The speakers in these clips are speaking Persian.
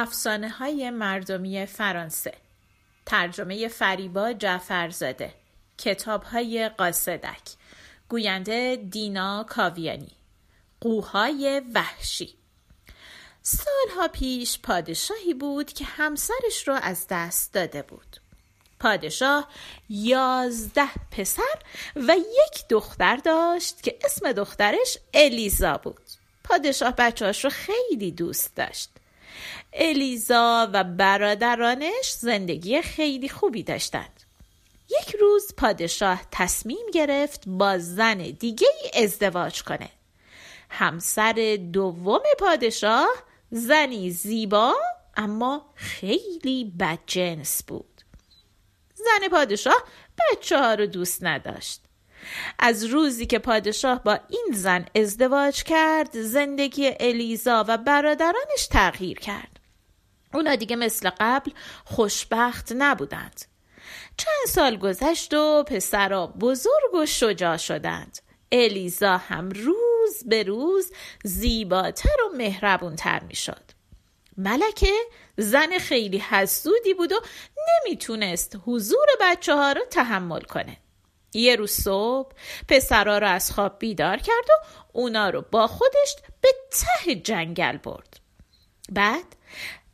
افسانه های مردمی فرانسه. ترجمه فریبا جعفرزاده. کتاب های قاصدک. گوینده دینا کاویانی. قوهای وحشی. سالها پیش پادشاهی بود که همسرش رو از دست داده بود. پادشاه یازده پسر و یک دختر داشت که اسم دخترش الیزا بود. پادشاه بچهاش رو خیلی دوست داشت. الیزا و برادرانش زندگی خیلی خوبی داشتند یک روز پادشاه تصمیم گرفت با زن دیگه ای ازدواج کنه. همسر دوم پادشاه زنی زیبا اما خیلی بدجنس بود. زن پادشاه بچه ها رو دوست نداشت. از روزی که پادشاه با این زن ازدواج کرد زندگی الیزا و برادرانش تغییر کرد. اونا دیگه مثل قبل خوشبخت نبودند. چند سال گذشت و پسرا بزرگ و شجاع شدند. الیزا هم روز به روز زیباتر و مهربونتر می شد ملکه زن خیلی حسودی بود و نمی‌تونست حضور بچه ها رو تحمل کنه. یه روز صبح پسرا رو از خواب بیدار کرد و اونا رو با خودش به ته جنگل برد. بعد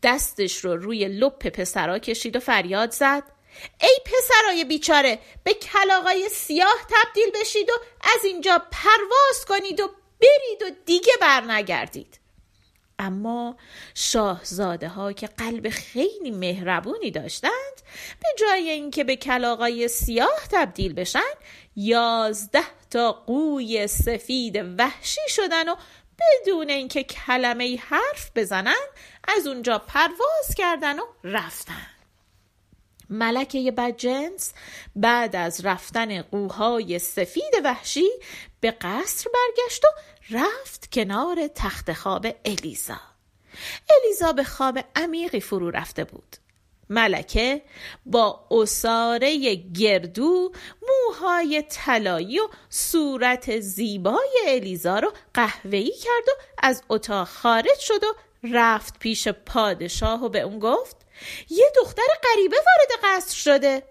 دستش رو روی لپ پسرا کشید و فریاد زد. ای پسرای بیچاره به کلاغای سیاه تبدیل بشید و از اینجا پرواز کنید و برید و دیگه برنگردید. اما شاهزاده ها که قلب خیلی مهربونی داشتند به جای اینکه به کلاغای سیاه تبدیل بشن یازده تا قوی سفید وحشی شدن و بدون اینکه کلمه حرف بزنن از اونجا پرواز کردن و رفتن. ملکه بدجنس بعد از رفتن قوهای سفید وحشی به قصر برگشت و رفت کنار تخت خواب الیزا. الیزا به خواب عمیقی فرو رفته بود. ملکه با اساره گردو موهای طلایی و صورت زیبای الیزا رو قهوه‌ای کرد و از اتاق خارج شد و رفت پیش پادشاه و به اون گفت یه دختر غریبه وارد قصر شده.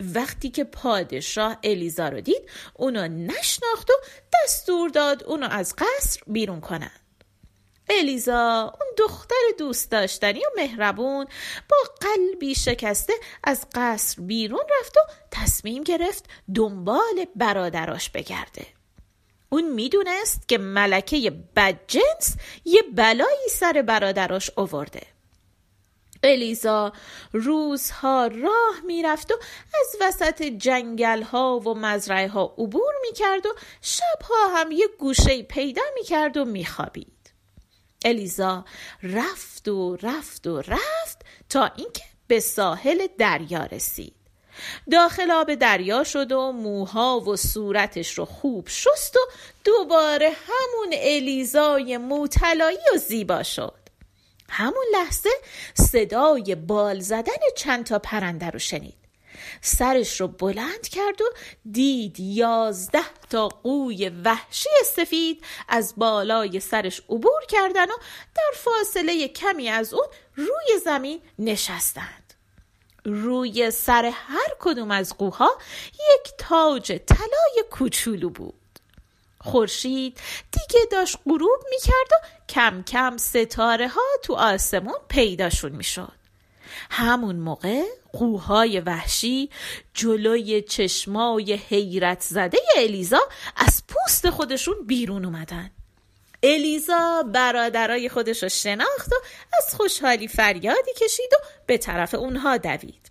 وقتی که پادشاه الیزا رو دید اونو نشناخت و دستور داد اونو از قصر بیرون کنند الیزا اون دختر دوست داشتنی و مهربون با قلبی شکسته از قصر بیرون رفت و تصمیم گرفت دنبال برادراش بگرده. اون می‌دونست که ملکه بدجنس یه بلایی سر برادراش اوورده. الیزا روزها راه می‌رفت و از وسط جنگل ها و مزرعه ها عبور می‌کرد و شبها هم یه گوشه پیدا می‌کرد و میخوابید. الیزا رفت و رفت و رفت تا اینکه به ساحل دریا رسید. داخل آب دریا شد و موها و صورتش رو خوب شست و دوباره همون الیزای موتلایی و زیبا شد. همون لحظه صدای بال زدن چند تا پرنده رو شنید. سرش رو بلند کرد و دید یازده تا قوی وحشی سفید از بالای سرش عبور کردن و در فاصله کمی از اون روی زمین نشستند. روی سر هر کدوم از قوها یک تاج طلای کوچولو بود. خورشید دیگه داشت غروب می‌کرد و کم کم ستاره ها تو آسمون پیداشون می‌شد. همون موقع قوهای وحشی جلوی چشمای حیرت زده الیزا از پوست خودشون بیرون اومدن. الیزا برادرای خودش رو شناخت و از خوشحالی فریادی کشید و به طرف اونها دوید.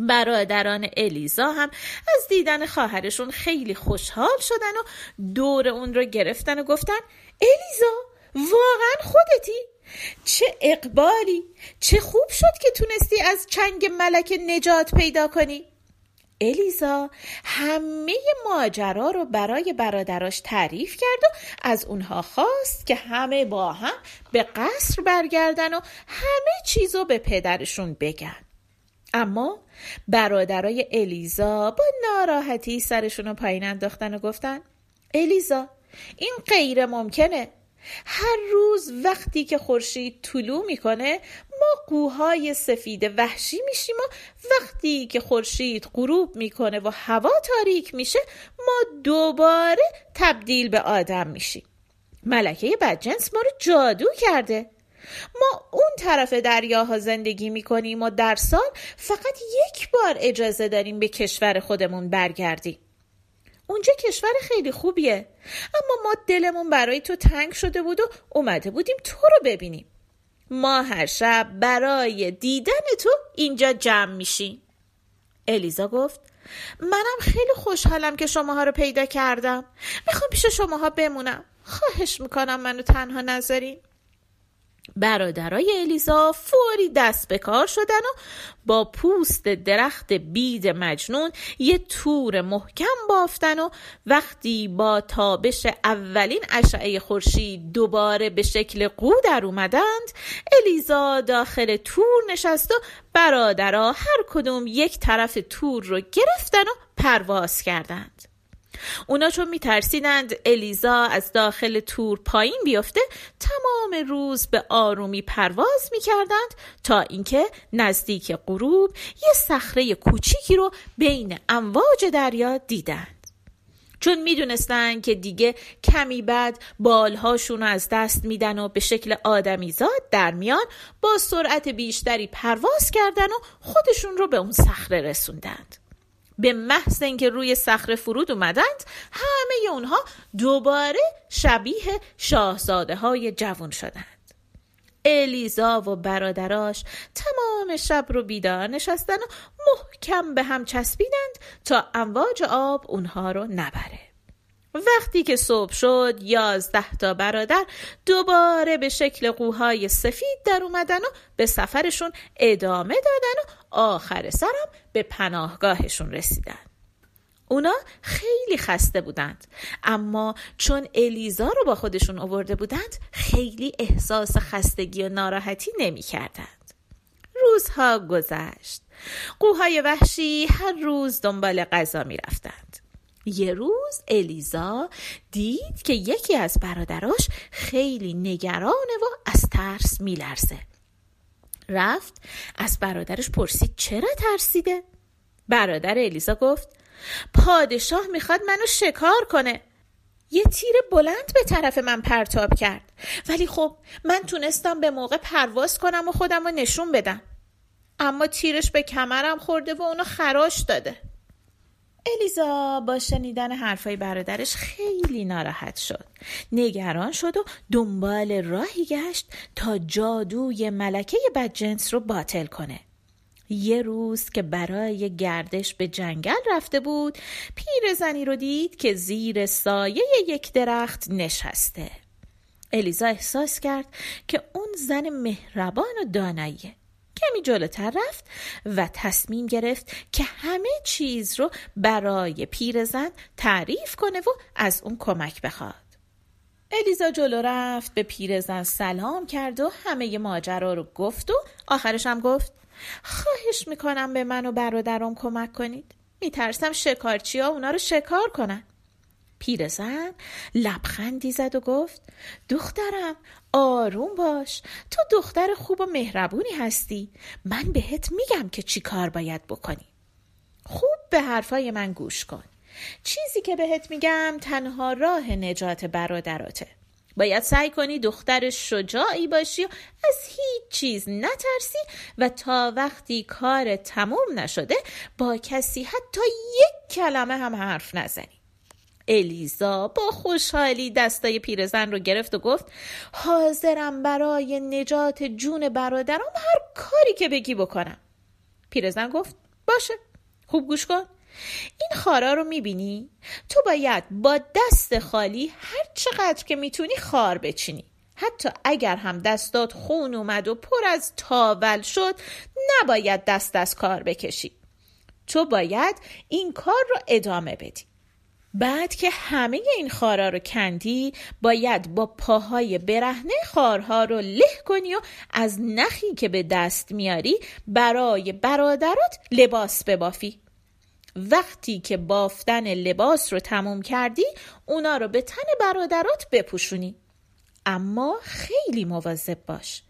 برادران الیزا هم از دیدن خواهرشون خیلی خوشحال شدن و دور اون رو گرفتن و گفتن الیزا واقعا خودتی؟ چه اقبالی چه خوب شد که تونستی از چنگ ملک نجات پیدا کنی. الیزا همه ماجرا رو برای برادراش تعریف کرد و از اونها خواست که همه با هم به قصر برگردن و همه چیزو به پدرشون بگن. اما برادرای الیزا با ناراحتی سرشون رو پایین انداختن و گفتن الیزا این غیر ممکنه. هر روز وقتی که خورشید طلوع می‌کنه ما قوهای سفید وحشی میشیم و وقتی که خورشید غروب می‌کنه و هوا تاریک میشه ما دوباره تبدیل به آدم میشیم. ملکه بدجنس ما رو جادو کرده. ما اون طرف دریاها زندگی می‌کنیم و در سال فقط یک بار اجازه داریم به کشور خودمون برگردیم. اونجا کشور خیلی خوبیه. اما ما دلمون برای تو تنگ شده بود و اومده بودیم تو رو ببینیم. ما هر شب برای دیدن تو اینجا جمع میشیم. الیزا گفت منم خیلی خوشحالم که شماها رو پیدا کردم. می‌خوام پیش شماها بمونم. خواهش می‌کنم منو تنها نذارین. برادرای الیزا فوری دست به کار شدن و با پوست درخت بید مجنون یه تور محکم بافتن و وقتی با تابش اولین اشعه خورشید دوباره به شکل قو در اومدند الیزا داخل تور نشست و برادرها هر کدوم یک طرف تور رو گرفتن و پرواز کردند. اونا چون میترسیدند الیزا از داخل تور پایین بیفته تمام روز به آرومی پرواز می‌کردند تا اینکه نزدیک غروب یه صخره کوچیکی رو بین امواج دریا دیدند. چون می‌دونستن که دیگه کمی بعد بالهاشون از دست میدن و به شکل آدمیزاد در میان با سرعت بیشتری پرواز کردن و خودشون رو به اون صخره رسوندند. به محض اینکه روی صخره فرود اومدند همه اونها دوباره شبیه شاهزاده های جوان شدند. الیزا و برادراش تمام شب رو بیدار نشستن و محکم به هم چسبیدند تا امواج آب اونها رو نبره. وقتی که صبح شد یازده تا برادر دوباره به شکل قوهای سفید در اومدن و به سفرشون ادامه دادن و آخر سرم به پناهگاهشون رسیدن. اونا خیلی خسته بودند اما چون الیزا رو با خودشون آورده بودند خیلی احساس خستگی و ناراحتی نمی کردند. روزها گذشت. قوهای وحشی هر روز دنبال غذا می رفتند یه روز الیزا دید که یکی از برادراش خیلی نگرانه و از ترس میلرزه. رفت از برادرش پرسید چرا ترسیده؟ برادر الیزا گفت پادشاه می‌خواد منو شکار کنه. یه تیر بلند به طرف من پرتاب کرد. ولی خب من تونستم به موقع پرواز کنم و خودم رو نشون بدم. اما تیرش به کمرم خورده و اونو خراش داده. الیزا با شنیدن حرفای برادرش خیلی ناراحت شد. نگران شد و دنبال راهی گشت تا جادوی ملکه بدجنس رو باطل کنه. یه روز که برای گردش به جنگل رفته بود پیرزنی رو دید که زیر سایه یک درخت نشسته. الیزا احساس کرد که اون زن مهربان و داناییه. کمی جلوتر رفت و تصمیم گرفت که همه چیز رو برای پیرزن تعریف کنه و از اون کمک بخواد. الیزا جلو رفت به پیرزن سلام کرد و همه ماجرا رو گفت و آخرش هم گفت خواهش می‌کنم به من و برادرم کمک کنید. میترسم شکارچی ها اونا رو شکار کنن. پیرزن لبخندی زد و گفت دخترم آروم باش تو دختر خوب و مهربونی هستی. من بهت میگم که چی کار باید بکنی. خوب به حرفای من گوش کن. چیزی که بهت میگم تنها راه نجات برادراته. باید سعی کنی دختر شجاعی باشی و از هیچ چیز نترسی و تا وقتی کار تموم نشده با کسی حتی یک کلمه هم حرف نزنی. الیزا با خوشحالی دستای پیرزن رو گرفت و گفت حاضرم برای نجات جون برادرم هر کاری که بگی بکنم. پیرزن گفت باشه خوب گوش کن. این خارا رو می‌بینی؟ تو باید با دست خالی هر چقدر که می‌تونی خار بچینی. حتی اگر هم دستات خون اومد و پر از تاول شد نباید دست از کار بکشی. تو باید این کار رو ادامه بدی. بعد که همه این خارا رو کندی باید با پاهای برهنه خارها رو له کنی و از نخی که به دست میاری برای برادرات لباس ببافی. وقتی که بافتن لباس رو تموم کردی اونا رو به تن برادرات بپوشونی. اما خیلی مواظب باش.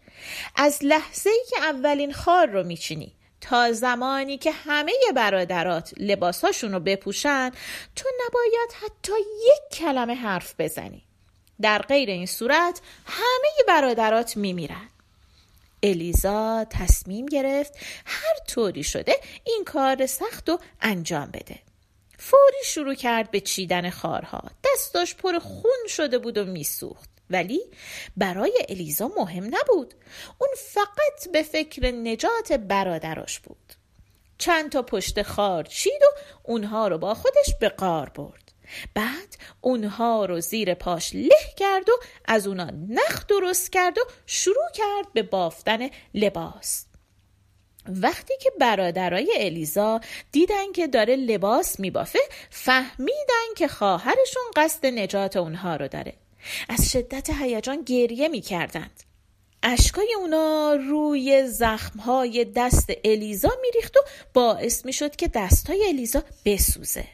از لحظه ای که اولین خار رو میچینی. تا زمانی که همه برادرات لباساشون رو بپوشن تو نباید حتی یک کلمه حرف بزنی. در غیر این صورت همه برادرات میمیرن. الیزا تصمیم گرفت هر طوری شده این کار سخت و انجام بده. فوری شروع کرد به چیدن خارها. دستاش پر خون شده بود و میسوخت. ولی برای الیزا مهم نبود. اون فقط به فکر نجات برادراش بود. چند تا پشت خار چید و اونها رو با خودش به قار برد. بعد اونها رو زیر پاش له کرد و از اونا نخ درست کرد و شروع کرد به بافتن لباس. وقتی که برادرای الیزا دیدن که داره لباس میبافه فهمیدن که خواهرشون قصد نجات اونها رو داره. از شدت هیجان گریه می‌کردند. اشکای اونا روی زخمهای دست الیزا میریخت و باعث می‌شد که دستهای الیزا بسوزه.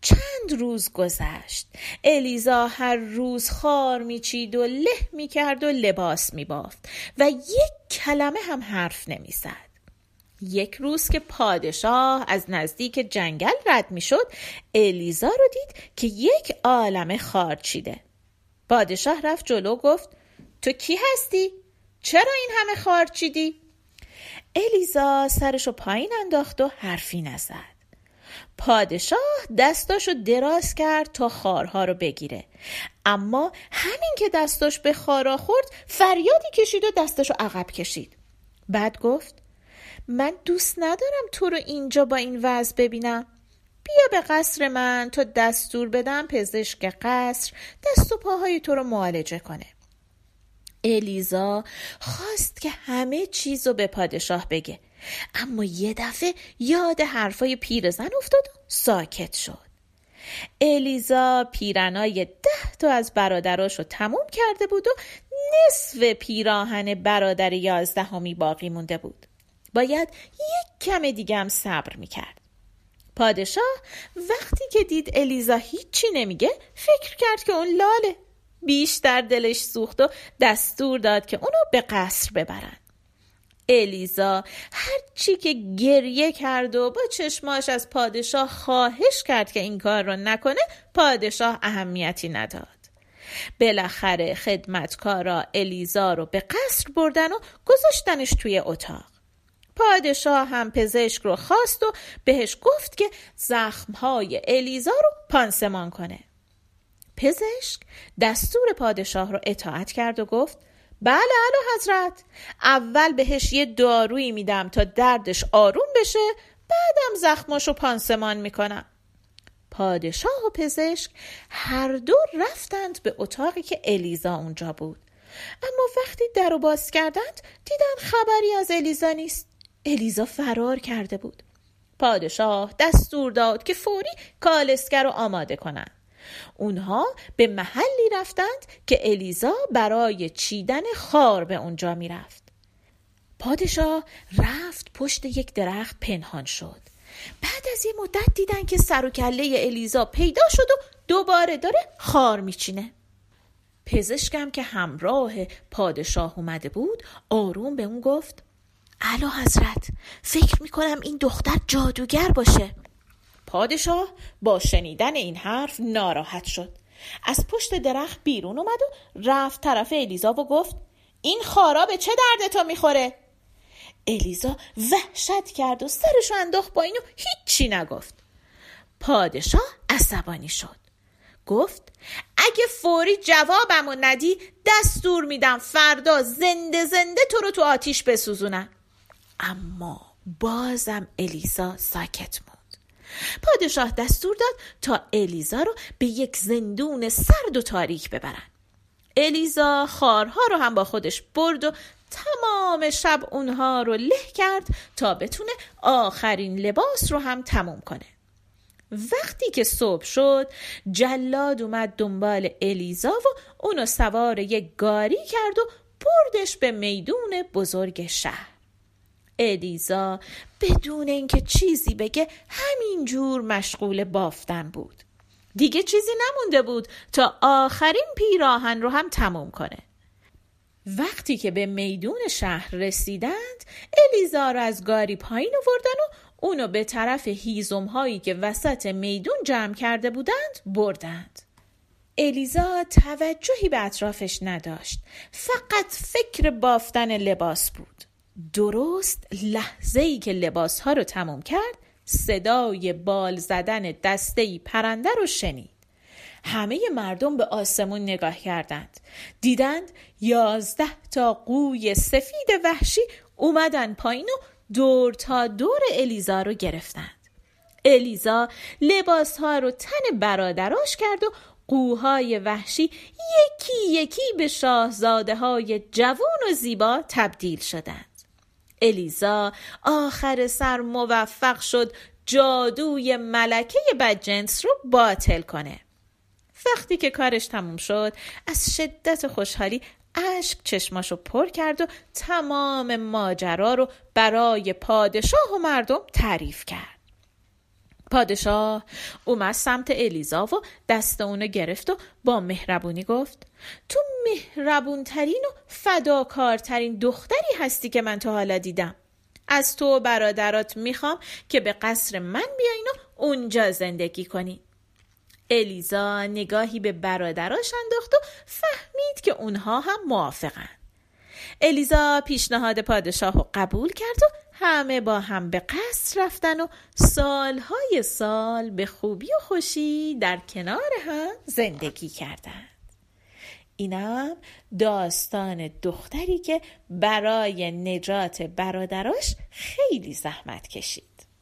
چند روز گذشت. الیزا هر روز خار میچید و له می‌کرد و لباس میبافت و یک کلمه هم حرف نمی‌زد. یک روز که پادشاه از نزدیک جنگل رد می‌شد الیزا رو دید که یک عالم خار چیده. پادشاه رفت جلو گفت تو کی هستی؟ چرا این همه خار چیدی؟ الیزا سرشو پایین انداخت و حرفی نزد پادشاه دستاشو دراز کرد تا خارها رو بگیره اما همین که دستاش به خارا خورد فریادی کشید و دستاشو عقب کشید بعد گفت من دوست ندارم تو رو اینجا با این وضع ببینم بیا به قصر من تا دستور بدم پزشک قصر دست و پاهای تو رو معالجه کنه. الیزا خواست که همه چیز رو به پادشاه بگه اما یه دفعه یاد حرفای پیرزن افتاد و ساکت شد. الیزا پیرنای ده تا از برادراش رو تموم کرده بود و نصف پیراهن برادر یازدهمی باقی مونده بود. باید یک کم دیگه هم صبر می‌کرد. پادشاه وقتی که دید الیزا هیچی نمیگه فکر کرد که اون لاله. بیشتر دلش سوخت و دستور داد که اونو به قصر ببرن. الیزا هرچی که گریه کرد و با چشماش از پادشاه خواهش کرد که این کار رو نکنه پادشاه اهمیتی نداد. بالاخره خدمتکارا الیزا رو به قصر بردن و گذاشتنش توی اتاق. پادشاه هم پزشک رو خواست و بهش گفت که زخمهای الیزا رو پانسمان کنه. پزشک دستور پادشاه رو اطاعت کرد و گفت بله اعلی حضرت اول بهش یه دارویی میدم تا دردش آروم بشه بعدم زخماشو پانسمان می‌کنم. پادشاه و پزشک هر دو رفتند به اتاقی که الیزا اونجا بود. اما وقتی در رو باز کردند دیدن خبری از الیزا نیست. الیزا فرار کرده بود. پادشاه دستور داد که فوری کالسکر رو آماده کنند اونها به محلی رفتند که الیزا برای چیدن خار به اونجا می‌رفت. پادشاه رفت پشت یک درخت پنهان شد. بعد از یه مدت دیدن که سر و کله الیزا پیدا شد و دوباره داره خار میچینه. پزشکم که همراه پادشاه اومده بود آروم به اون گفت علا حضرت فکر می‌کنم این دختر جادوگر باشه. پادشاه با شنیدن این حرف ناراحت شد. از پشت درخت بیرون اومد و رفت طرف الیزا و گفت این خارا به چه درد تو می‌خوره؟ الیزا وحشت کرد و سرشو انداخت با اینو هیچی نگفت. پادشاه عصبانی شد. گفت اگه فوری جوابمو ندی دستور میدم فردا زنده زنده تو رو تو آتیش بسوزونم. اما بازم الیزا ساکت موند. پادشاه دستور داد تا الیزا رو به یک زندون سرد و تاریک ببرن. الیزا خارها رو هم با خودش برد و تمام شب اونها رو له کرد تا بتونه آخرین لباس رو هم تموم کنه. وقتی که صبح شد جلاد اومد دنبال الیزا و اونو سوار یک گاری کرد و بردش به میدون بزرگ شهر. الیزا بدون اینکه چیزی بگه همینجور مشغول بافتن بود. دیگه چیزی نمونده بود تا آخرین پیراهن رو هم تموم کنه. وقتی که به میدون شهر رسیدند الیزا رو از گاری پایین آوردن و اونو به طرف هیزم هایی که وسط میدون جمع کرده بودند بردند. الیزا توجهی به اطرافش نداشت. فقط فکر بافتن لباس بود. درست لحظه ای که لباس ها رو تموم کرد صدای بال زدن دسته پرنده رو شنید. همه مردم به آسمون نگاه کردند. دیدند یازده تا قوی سفید وحشی اومدن پایین و دور تا دور الیزا رو گرفتند. الیزا لباس ها رو تن برادراش کرد و قوهای وحشی یکی یکی به شاهزاده های جوان و زیبا تبدیل شدند. الیزا آخر سر موفق شد جادوی ملکه بدجنس رو باطل کنه. وقتی که کارش تموم شد از شدت خوشحالی اشک چشماشو پر کرد و تمام ماجرا رو برای پادشاه و مردم تعریف کرد. پادشاه اومد سمت الیزا و دست اونو گرفت و با مهربونی گفت تو مهربونترین و فداکارترین دختری هستی که من تا حالا دیدم. از تو و برادرات می‌خوام که به قصر من بیاین و اونجا زندگی کنین الیزا نگاهی به برادراش انداخت و فهمید که اونها هم موافقن. الیزا پیشنهاد پادشاه رو قبول کرد و همه با هم به قصر رفتن و سالهای سال به خوبی و خوشی در کنار هم زندگی کردند. اینم داستان دختری که برای نجات برادراش خیلی زحمت کشید.